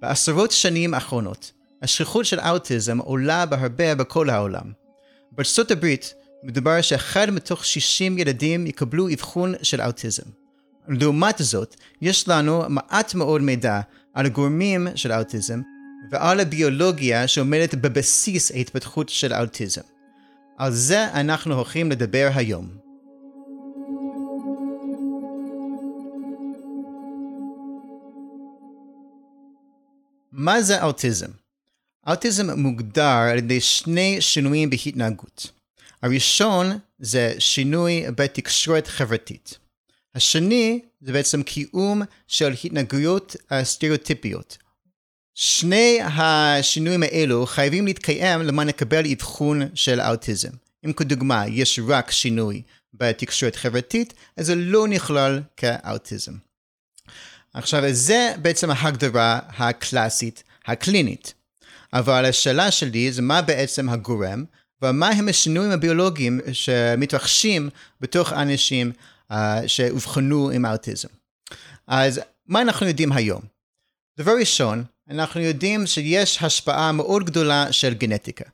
בעשרות שנים האחרונות, השכיחות של אוטיזם עולה בהרבה בכל העולם. בארצות הברית מדובר שאחד מתוך 60 ילדים יקבלו אבחון של אוטיזם. לעומת זאת, יש לנו מעט מאוד מידע על הגורמים של אוטיזם ועל הביולוגיה שעומדת בבסיס ההתפתחות של אוטיזם. על זה אנחנו הולכים לדבר היום. מה זה אוטיזם? אוטיזם מוגדר על ידי שני שינויים בהתנהגות. הראשון זה שינוי בתקשורת חברתית. השני זה בעצם קיום של התנהגויות סטריאוטיפיות. שני השינויים האלו חייבים להתקיים למען לקבל אבחון של אוטיזם. אם כדוגמה יש רק שינוי בתקשורת חברתית, אז זה לא נכלל כאוטיזם. עכשיו, זה בעצם ההגדרה הקלאסית הקלינית. אבל השאלה שלי זה מה בעצם הגורם, ומה הם השינויים הביולוגיים שמתרחשים בתוך אנשים uh, שאובחנו עם האוטיזם. אז מה אנחנו יודעים היום? דבר ראשון, אנחנו יודעים שיש השפעה מאוד גדולה של גנטיקה.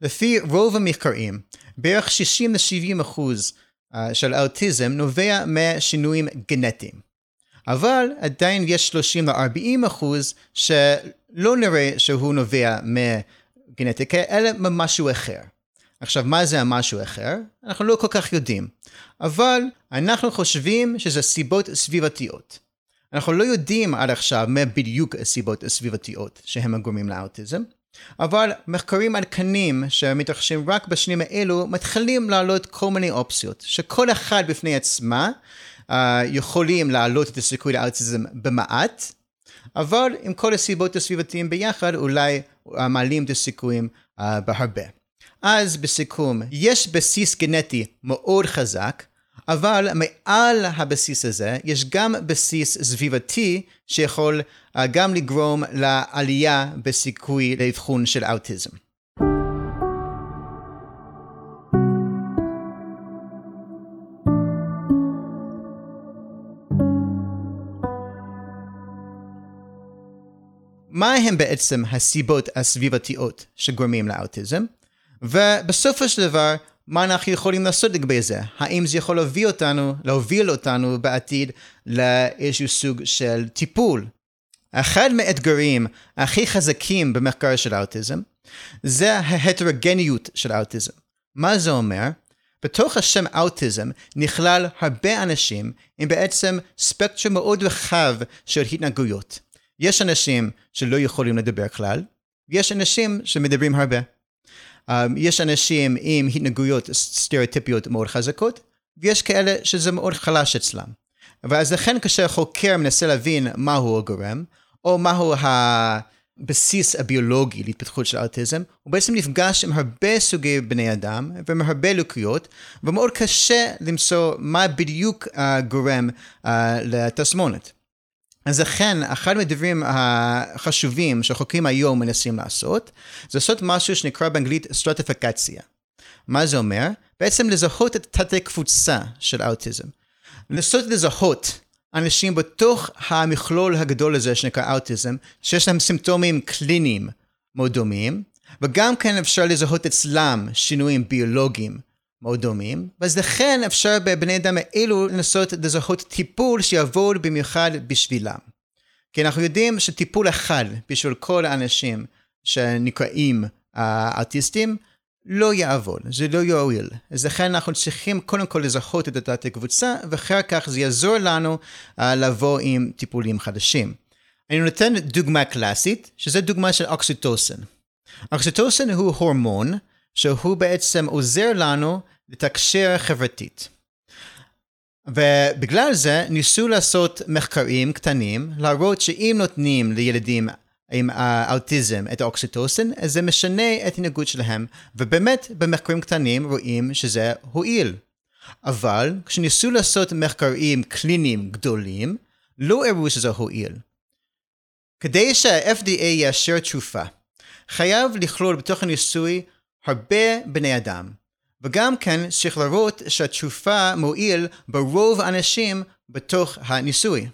לפי רוב המחקרים, בערך 60-70 אחוז uh, של האוטיזם נובע משינויים גנטיים. אבל עדיין יש 30-40 אחוז שלא נראה שהוא נובע מגנטיקה, אלא ממשהו אחר. עכשיו, מה זה המשהו אחר? אנחנו לא כל כך יודעים. אבל אנחנו חושבים שזה סיבות סביבתיות. אנחנו לא יודעים עד עכשיו מה בדיוק הסיבות הסביבתיות שהם הגורמים לאוטיזם, אבל מחקרים עדכניים שמתרחשים רק בשנים האלו מתחילים להעלות כל מיני אופציות, שכל אחד בפני עצמה יכולים להעלות את הסיכוי לאוטיזם במעט, אבל עם כל הסיבות הסביבתיים ביחד אולי uh, מעלים את הסיכויים uh, בהרבה. אז בסיכום, יש בסיס גנטי מאוד חזק, אבל מעל הבסיס הזה יש גם בסיס סביבתי שיכול uh, גם לגרום לעלייה בסיכוי לאבחון של אוטיזם. מה הם בעצם הסיבות הסביבתיות שגורמים לאוטיזם? ובסופו של דבר, מה אנחנו יכולים לעשות לגבי זה? האם זה יכול להביא אותנו, להוביל אותנו בעתיד לאיזשהו סוג של טיפול? אחד מהאתגרים הכי חזקים במחקר של האוטיזם זה ההטרוגניות של האוטיזם. מה זה אומר? בתוך השם אוטיזם נכלל הרבה אנשים עם בעצם ספקטרום מאוד רחב של התנהגויות. יש אנשים שלא יכולים לדבר כלל, ויש אנשים שמדברים הרבה. Um, יש אנשים עם התנהגויות סטריאוטיפיות מאוד חזקות, ויש כאלה שזה מאוד חלש אצלם. ואז לכן כאשר חוקר מנסה להבין מהו הגורם, או מהו הבסיס הביולוגי להתפתחות של אוטיזם, הוא בעצם נפגש עם הרבה סוגי בני אדם ועם הרבה לקויות, ומאוד קשה למצוא מה בדיוק הגורם uh, לתסמונת. אז לכן, אחד מהדברים החשובים שחוקרים היום מנסים לעשות, זה לעשות משהו שנקרא באנגלית סטרטיפיקציה. מה זה אומר? בעצם לזהות את תתי קבוצה של האוטיזם. לנסות לזהות אנשים בתוך המכלול הגדול הזה שנקרא אוטיזם, שיש להם סימפטומים קליניים מאוד דומים, וגם כן אפשר לזהות אצלם שינויים ביולוגיים מאוד דומים, ואז לכן אפשר בבני אדם האלו לנסות לזהות טיפול שיעבוד במיוחד בשבילם. כי אנחנו יודעים שטיפול אחד בשביל כל האנשים שנקראים האוטיסטים, לא יעבוד, זה לא יועיל. אז לכן אנחנו צריכים קודם כל לזהות את אותה הקבוצה, ואחר כך זה יעזור לנו uh, לבוא עם טיפולים חדשים. אני נותן דוגמה קלאסית, שזה דוגמה של אוקסיטוסן. אוקסיטוסן הוא הורמון שהוא בעצם עוזר לנו לתקשר חברתית. ובגלל זה ניסו לעשות מחקרים קטנים, להראות שאם נותנים לילדים עם האוטיזם את האוקסיטוסין, אז זה משנה את ההתנהגות שלהם, ובאמת במחקרים קטנים רואים שזה הועיל. אבל כשניסו לעשות מחקרים קליניים גדולים, לא הראו שזה הועיל. כדי שה-FDA יאשר תרופה, חייב לכלול בתוך הניסוי הרבה בני אדם, וגם כן צריך לראות שהתרופה מועיל ברוב האנשים בתוך הניסוי.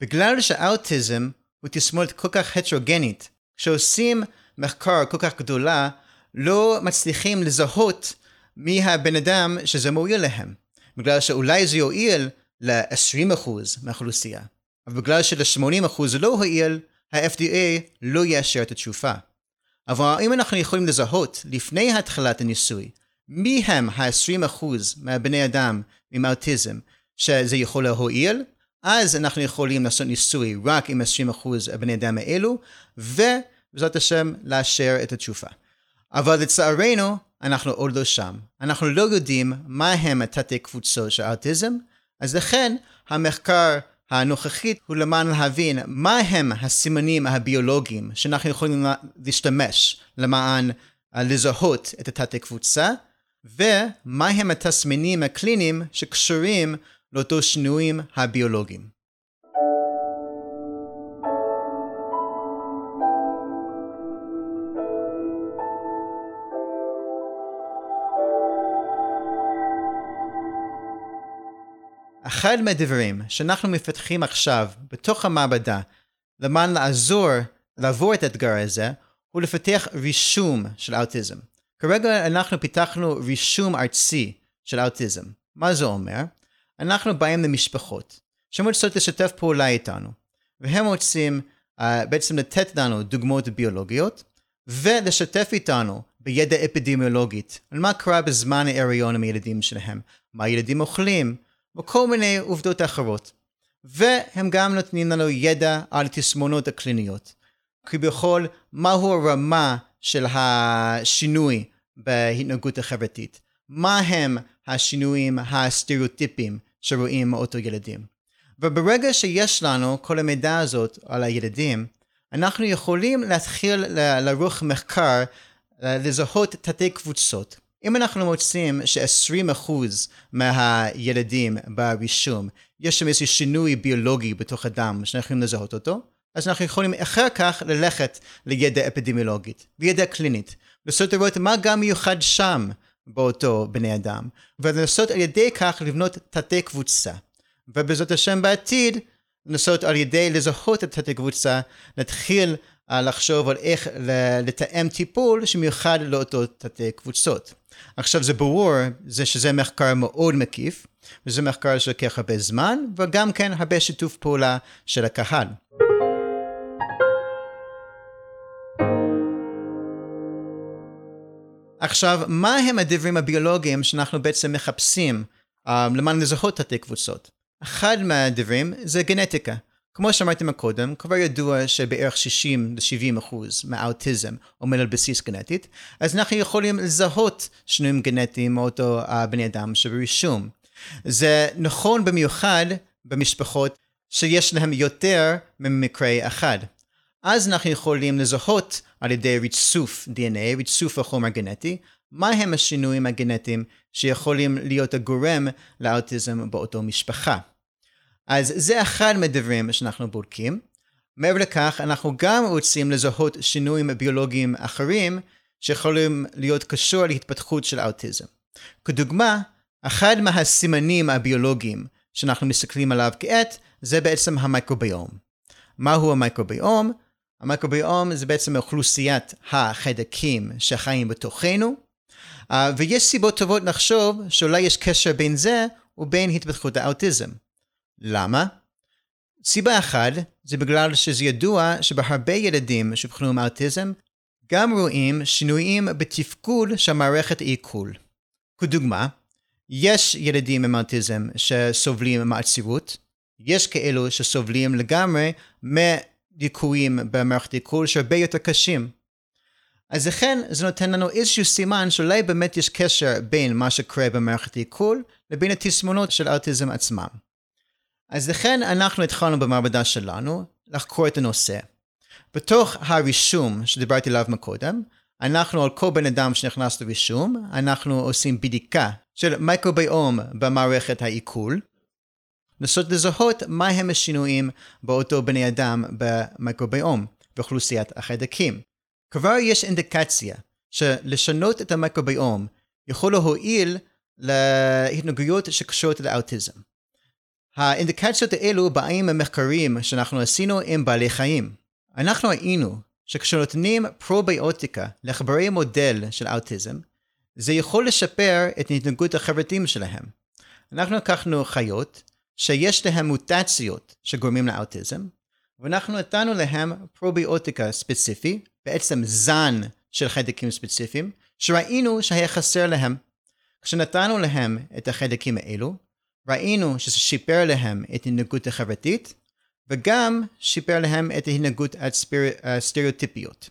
בגלל שהאוטיזם הוא תסמונת כל כך הטרוגנית. כשעושים מחקר כל כך גדולה, לא מצליחים לזהות מי הבן אדם שזה מועיל להם. בגלל שאולי זה יועיל ל-20% מהאוכלוסייה, אבל בגלל של-80% זה לא הועיל, ה-FDA לא יאשר את התשופה. אבל אם אנחנו יכולים לזהות לפני התחלת הניסוי מי הם ה-20% מהבני אדם עם אוטיזם שזה יכול להועיל, אז אנחנו יכולים לעשות ניסוי רק עם 20% הבני אדם האלו, ובעזרת השם לאשר את התשופה. אבל לצערנו, אנחנו עוד לא שם. אנחנו לא יודעים מה הם התתי קבוצות של אוטיזם, אז לכן המחקר הנוכחית הוא למען להבין מה הם הסימנים הביולוגיים שאנחנו יכולים להשתמש למען לזהות את התתי קבוצה, ומה הם התסמינים הקליניים שקשורים לאותו שינויים הביולוגיים. אחד מהדברים שאנחנו מפתחים עכשיו בתוך המעבדה למען לעזור לעבור את האתגר הזה הוא לפתח רישום של אוטיזם. כרגע אנחנו פיתחנו רישום ארצי של אוטיזם. מה זה אומר? אנחנו באים למשפחות שרוצות לשתף פעולה איתנו, והם רוצים uh, בעצם לתת לנו דוגמאות ביולוגיות, ולשתף איתנו בידע אפידמיולוגית על מה קרה בזמן ההריון עם הילדים שלהם, מה הילדים אוכלים, וכל מיני עובדות אחרות. והם גם נותנים לנו ידע על תסמונות הקליניות. כביכול, מהו הרמה של השינוי בהתנהגות החברתית. מה הם השינויים הסטריאוטיפיים שרואים מאותו ילדים. וברגע שיש לנו כל המידע הזאת על הילדים, אנחנו יכולים להתחיל לערוך מחקר לזהות תתי קבוצות. אם אנחנו מוצאים ש-20% מהילדים ברישום יש שם איזה שינוי ביולוגי בתוך הדם שאנחנו יכולים לזהות אותו, אז אנחנו יכולים אחר כך ללכת לידע אפידמיולוגית וידע קלינית, לנסות לראות מה גם מיוחד שם באותו בני אדם, ולנסות על ידי כך לבנות תתי קבוצה. ובעזרת השם בעתיד, לנסות על ידי לזהות את תתי קבוצה, להתחיל uh, לחשוב על איך לתאם טיפול שמיוחד לאותו תתי קבוצות. עכשיו זה ברור, זה שזה מחקר מאוד מקיף, וזה מחקר שלוקח הרבה זמן, וגם כן הרבה שיתוף פעולה של הקהל. עכשיו, מה הם הדברים הביולוגיים שאנחנו בעצם מחפשים um, למען לזהות תתי קבוצות? אחד מהדברים זה גנטיקה. כמו שאמרתי מקודם, כבר ידוע שבערך 60-70 אחוז מהאוטיזם עומד על בסיס גנטית, אז אנחנו יכולים לזהות שינויים גנטיים מאותו הבני אדם שברישום. זה נכון במיוחד במשפחות שיש להם יותר ממקרה אחד. אז אנחנו יכולים לזהות על ידי ריצוף DNA, ריצוף החומר הגנטי, מהם השינויים הגנטיים שיכולים להיות הגורם לאוטיזם באותו משפחה. אז זה אחד מהדברים שאנחנו בודקים. מעבר לכך, אנחנו גם רוצים לזהות שינויים ביולוגיים אחרים שיכולים להיות קשור להתפתחות של האוטיזם. כדוגמה, אחד מהסימנים הביולוגיים שאנחנו מסתכלים עליו כעת זה בעצם המיקרוביום. מהו המיקרוביום? המיקרוביום זה בעצם אוכלוסיית החיידקים שחיים בתוכנו, אה, ויש סיבות טובות לחשוב שאולי יש קשר בין זה ובין התפתחות האוטיזם. למה? סיבה אחת זה בגלל שזה ידוע שבהרבה ילדים שאובחנו עם אוטיזם גם רואים שינויים בתפקוד של מערכת העיכול. כדוגמה, יש ילדים עם אוטיזם שסובלים מעציבות, יש כאלו שסובלים לגמרי דיכויים במערכת עיכול שהרבה יותר קשים. אז לכן זה נותן לנו איזשהו סימן שאולי באמת יש קשר בין מה שקורה במערכת עיכול לבין התסמונות של אוטיזם עצמם. אז לכן אנחנו התחלנו במעבדה שלנו לחקור את הנושא. בתוך הרישום שדיברתי עליו מקודם, אנחנו על כל בן אדם שנכנס לרישום, אנחנו עושים בדיקה של מייקרוביום במערכת העיכול, לנסות לזהות מהם השינויים באותו בני אדם במיקרוביום באוכלוסיית החיידקים. כבר יש אינדיקציה שלשנות את המיקרוביום יכול להועיל להתנהגויות שקשורות לאוטיזם. האינדיקציות האלו באים ממחקרים שאנחנו עשינו עם בעלי חיים. אנחנו ראינו שכשנותנים פרוביוטיקה לחברי מודל של אוטיזם, זה יכול לשפר את התנהגות החברתיים שלהם. אנחנו לקחנו חיות שיש להם מוטציות שגורמים לאוטיזם, ואנחנו נתנו להם פרוביוטיקה ספציפי, בעצם זן של חיידקים ספציפיים, שראינו שהיה חסר להם. כשנתנו להם את החיידקים האלו, ראינו שזה שיפר להם את ההתנהגות החברתית, וגם שיפר להם את ההתנהגות הסטריאוטיפיות.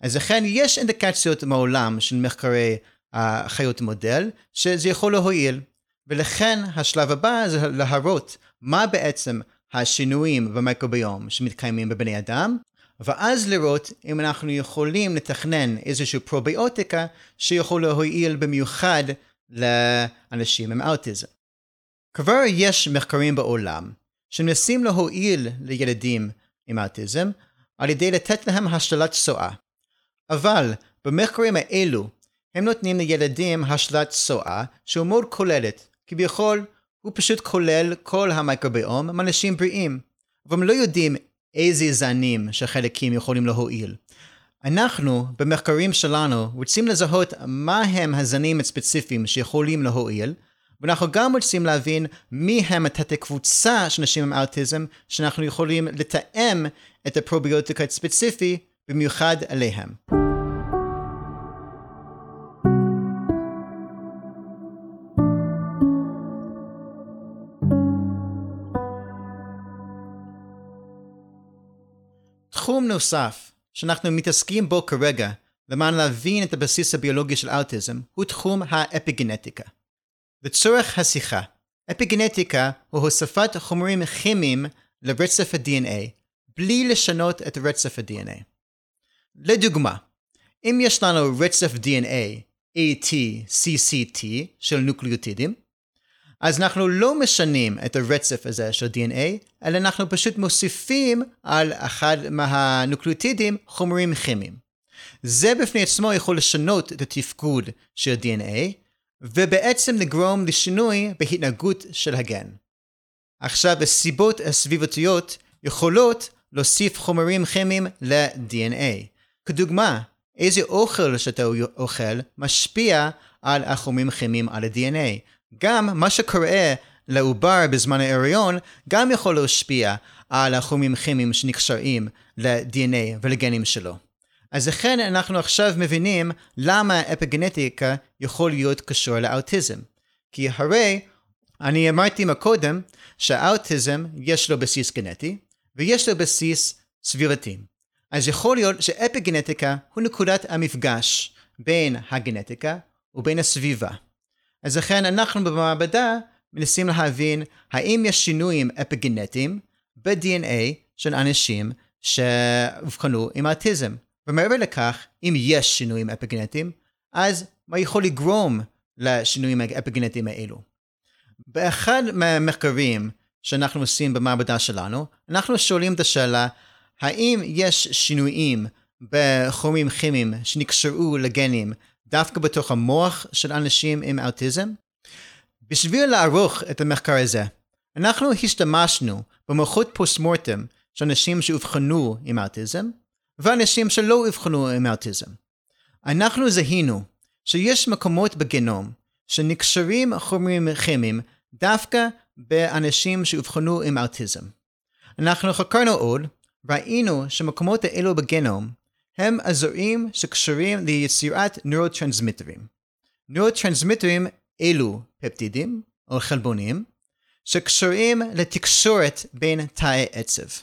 אז לכן יש אינדיקציות מעולם של מחקרי החיות מודל, שזה יכול להועיל, ולכן השלב הבא זה להראות מה בעצם השינויים במיקרוביום שמתקיימים בבני אדם, ואז לראות אם אנחנו יכולים לתכנן איזושהי פרוביוטיקה שיכול להועיל במיוחד לאנשים עם אוטיזם. כבר יש מחקרים בעולם שמנסים להועיל לילדים עם אוטיזם על ידי לתת להם השתלת צואה. אבל במחקרים האלו הם נותנים לילדים השתלת צואה שהוא מאוד כוללת, כביכול הוא פשוט כולל כל המיקרוביום עם אנשים בריאים, והם לא יודעים איזה זנים של חלקים יכולים להועיל. אנחנו, במחקרים שלנו, רוצים לזהות מה הם הזנים הספציפיים שיכולים להועיל, ואנחנו גם רוצים להבין מי הם התתי קבוצה של אנשים עם אוטיזם, שאנחנו יכולים לתאם את הפרוביוטיקה הספציפי במיוחד עליהם. תחום נוסף שאנחנו מתעסקים בו כרגע למען להבין את הבסיס הביולוגי של אוטיזם הוא תחום האפיגנטיקה. לצורך השיחה, אפיגנטיקה הוא הוספת חומרים כימיים לרצף ה-DNA בלי לשנות את רצף ה-DNA. לדוגמה, אם יש לנו רצף DNA AT-CCT של נוקליוטידים, אז אנחנו לא משנים את הרצף הזה של DNA, אלא אנחנו פשוט מוסיפים על אחד מהנוקליוטידים חומרים כימיים. זה בפני עצמו יכול לשנות את התפקוד של DNA, ובעצם לגרום לשינוי בהתנהגות של הגן. עכשיו, הסיבות הסביבתיות יכולות להוסיף חומרים כימיים ל-DNA. כדוגמה, איזה אוכל שאתה אוכל משפיע על החומרים כימיים על ה-DNA. גם מה שקורה לעובר בזמן ההריון גם יכול להשפיע על החומרים כימיים שנקשרים ל-DNA ולגנים שלו. אז לכן אנחנו עכשיו מבינים למה אפיגנטיקה יכול להיות קשור לאוטיזם. כי הרי אני אמרתי מקודם שהאוטיזם יש לו בסיס גנטי ויש לו בסיס סביבתי. אז יכול להיות שאפיגנטיקה הוא נקודת המפגש בין הגנטיקה ובין הסביבה. אז לכן אנחנו במעבדה מנסים להבין האם יש שינויים אפיגנטיים ב-DNA של אנשים שאובחנו עם אוטיזם. ומעבר לכך, אם יש שינויים אפיגנטיים, אז מה יכול לגרום לשינויים האפיגנטיים האלו? באחד מהמחקרים שאנחנו עושים במעבדה שלנו, אנחנו שואלים את השאלה, האם יש שינויים בחומרים כימיים שנקשרו לגנים דווקא בתוך המוח של אנשים עם אוטיזם? בשביל לערוך את המחקר הזה, אנחנו השתמשנו במוחות פוסט-מורטם של אנשים שאובחנו עם אוטיזם, ואנשים שלא אובחנו עם אוטיזם. אנחנו זיהינו שיש מקומות בגנום שנקשרים חומרים כימיים דווקא באנשים שאובחנו עם אוטיזם. אנחנו חקרנו עוד, ראינו שמקומות האלו בגנום הם אזורים שקשורים ליצירת נורוטרנסמיטרים. נורוטרנסמיטרים אלו פפטידים או חלבונים שקשורים לתקשורת בין תאי עצב.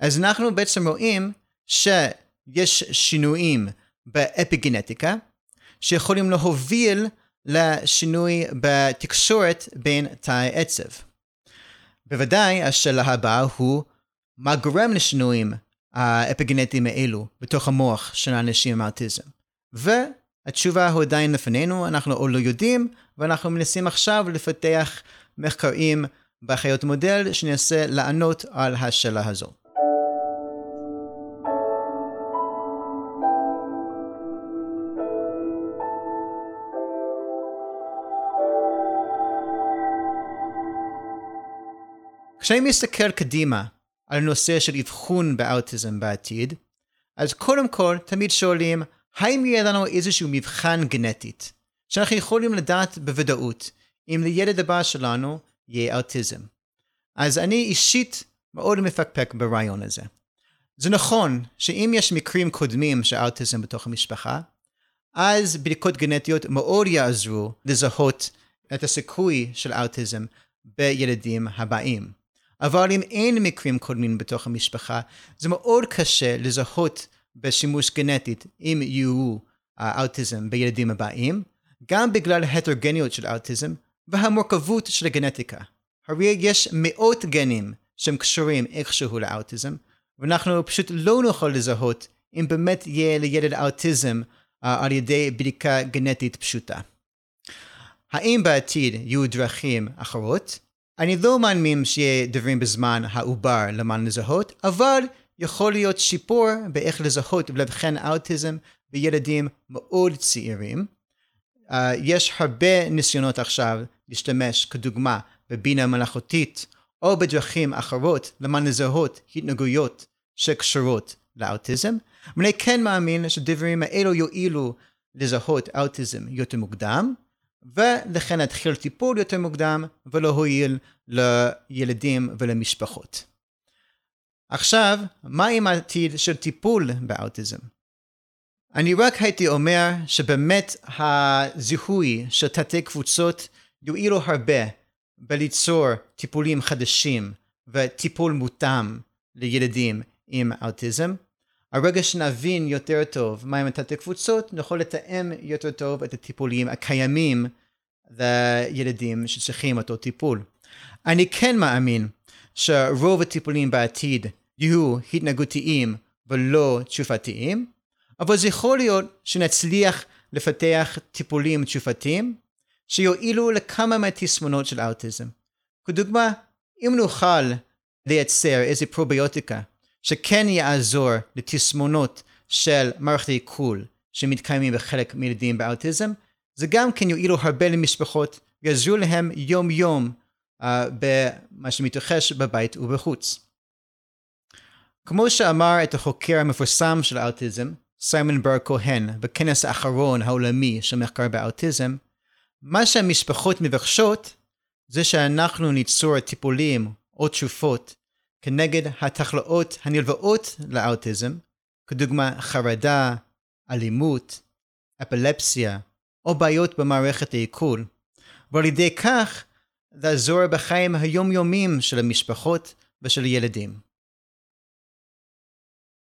אז אנחנו בעצם רואים שיש שינויים באפיגנטיקה שיכולים להוביל לשינוי בתקשורת בין תאי עצב. בוודאי השאלה הבאה הוא מה גורם לשינויים האפיגנטיים האלו בתוך המוח של האנשים עם אוטיזם. והתשובה הוא עדיין לפנינו, אנחנו עוד לא יודעים, ואנחנו מנסים עכשיו לפתח מחקרים בחיות מודל שננסה לענות על השאלה הזו. כשאני מסתכל קדימה על נושא של אבחון באוטיזם בעתיד, אז קודם כל תמיד שואלים, האם יהיה לנו איזשהו מבחן גנטית, שאנחנו יכולים לדעת בוודאות אם לילד הבא שלנו יהיה אוטיזם. אז אני אישית מאוד מפקפק ברעיון הזה. זה נכון שאם יש מקרים קודמים של אוטיזם בתוך המשפחה, אז בדיקות גנטיות מאוד יעזרו לזהות את הסיכוי של אוטיזם בילדים הבאים. אבל אם אין מקרים קודמים בתוך המשפחה, זה מאוד קשה לזהות בשימוש גנטית אם יהיו האוטיזם בילדים הבאים, גם בגלל ההטרוגניות של האוטיזם והמורכבות של הגנטיקה. הרי יש מאות גנים שהם קשורים איכשהו לאוטיזם, ואנחנו פשוט לא נוכל לזהות אם באמת יהיה לילד אוטיזם uh, על ידי בדיקה גנטית פשוטה. האם בעתיד יהיו דרכים אחרות? אני לא מאמין שיהיה דברים בזמן העובר למען לזהות, אבל יכול להיות שיפור באיך לזהות ולאבחן אוטיזם בילדים מאוד צעירים. Uh, יש הרבה ניסיונות עכשיו להשתמש כדוגמה בבינה מלאכותית או בדרכים אחרות למען לזהות התנהגויות שקשורות לאוטיזם. ואני כן מאמין שדברים האלו יועילו לזהות אוטיזם יותר מוקדם, ולכן להתחיל טיפול יותר מוקדם ולהועיל לילדים ולמשפחות. עכשיו, מה עם העתיד של טיפול באוטיזם? אני רק הייתי אומר שבאמת הזיהוי של תתי קבוצות יועילו הרבה בליצור טיפולים חדשים וטיפול מותאם לילדים עם אוטיזם. הרגע שנבין יותר טוב מהם התתי קבוצות, נוכל לתאם יותר טוב את הטיפולים הקיימים לילדים שצריכים אותו טיפול. אני כן מאמין שרוב הטיפולים בעתיד יהיו התנהגותיים ולא תשופתיים, אבל זה יכול להיות שנצליח לפתח טיפולים תשופתיים שיועילו לכמה מהתסמונות של האוטיזם. כדוגמה, אם נוכל לייצר איזה פרוביוטיקה שכן יעזור לתסמונות של מערכת העיכול שמתקיימים בחלק מילדים באוטיזם, זה גם כן יועילו הרבה למשפחות, יעזרו להם יום יום uh, במה שמתרחש בבית ובחוץ. כמו שאמר את החוקר המפורסם של האוטיזם, סיימון בר כהן, בכנס האחרון העולמי של מחקר באוטיזם, מה שהמשפחות מבקשות זה שאנחנו ניצור טיפולים או תשופות כנגד התחלואות הנלוואות לאוטיזם, כדוגמה חרדה, אלימות, אפילפסיה או בעיות במערכת העיכול, ועל ידי כך לעזור בחיים היומיומיים של המשפחות ושל ילדים.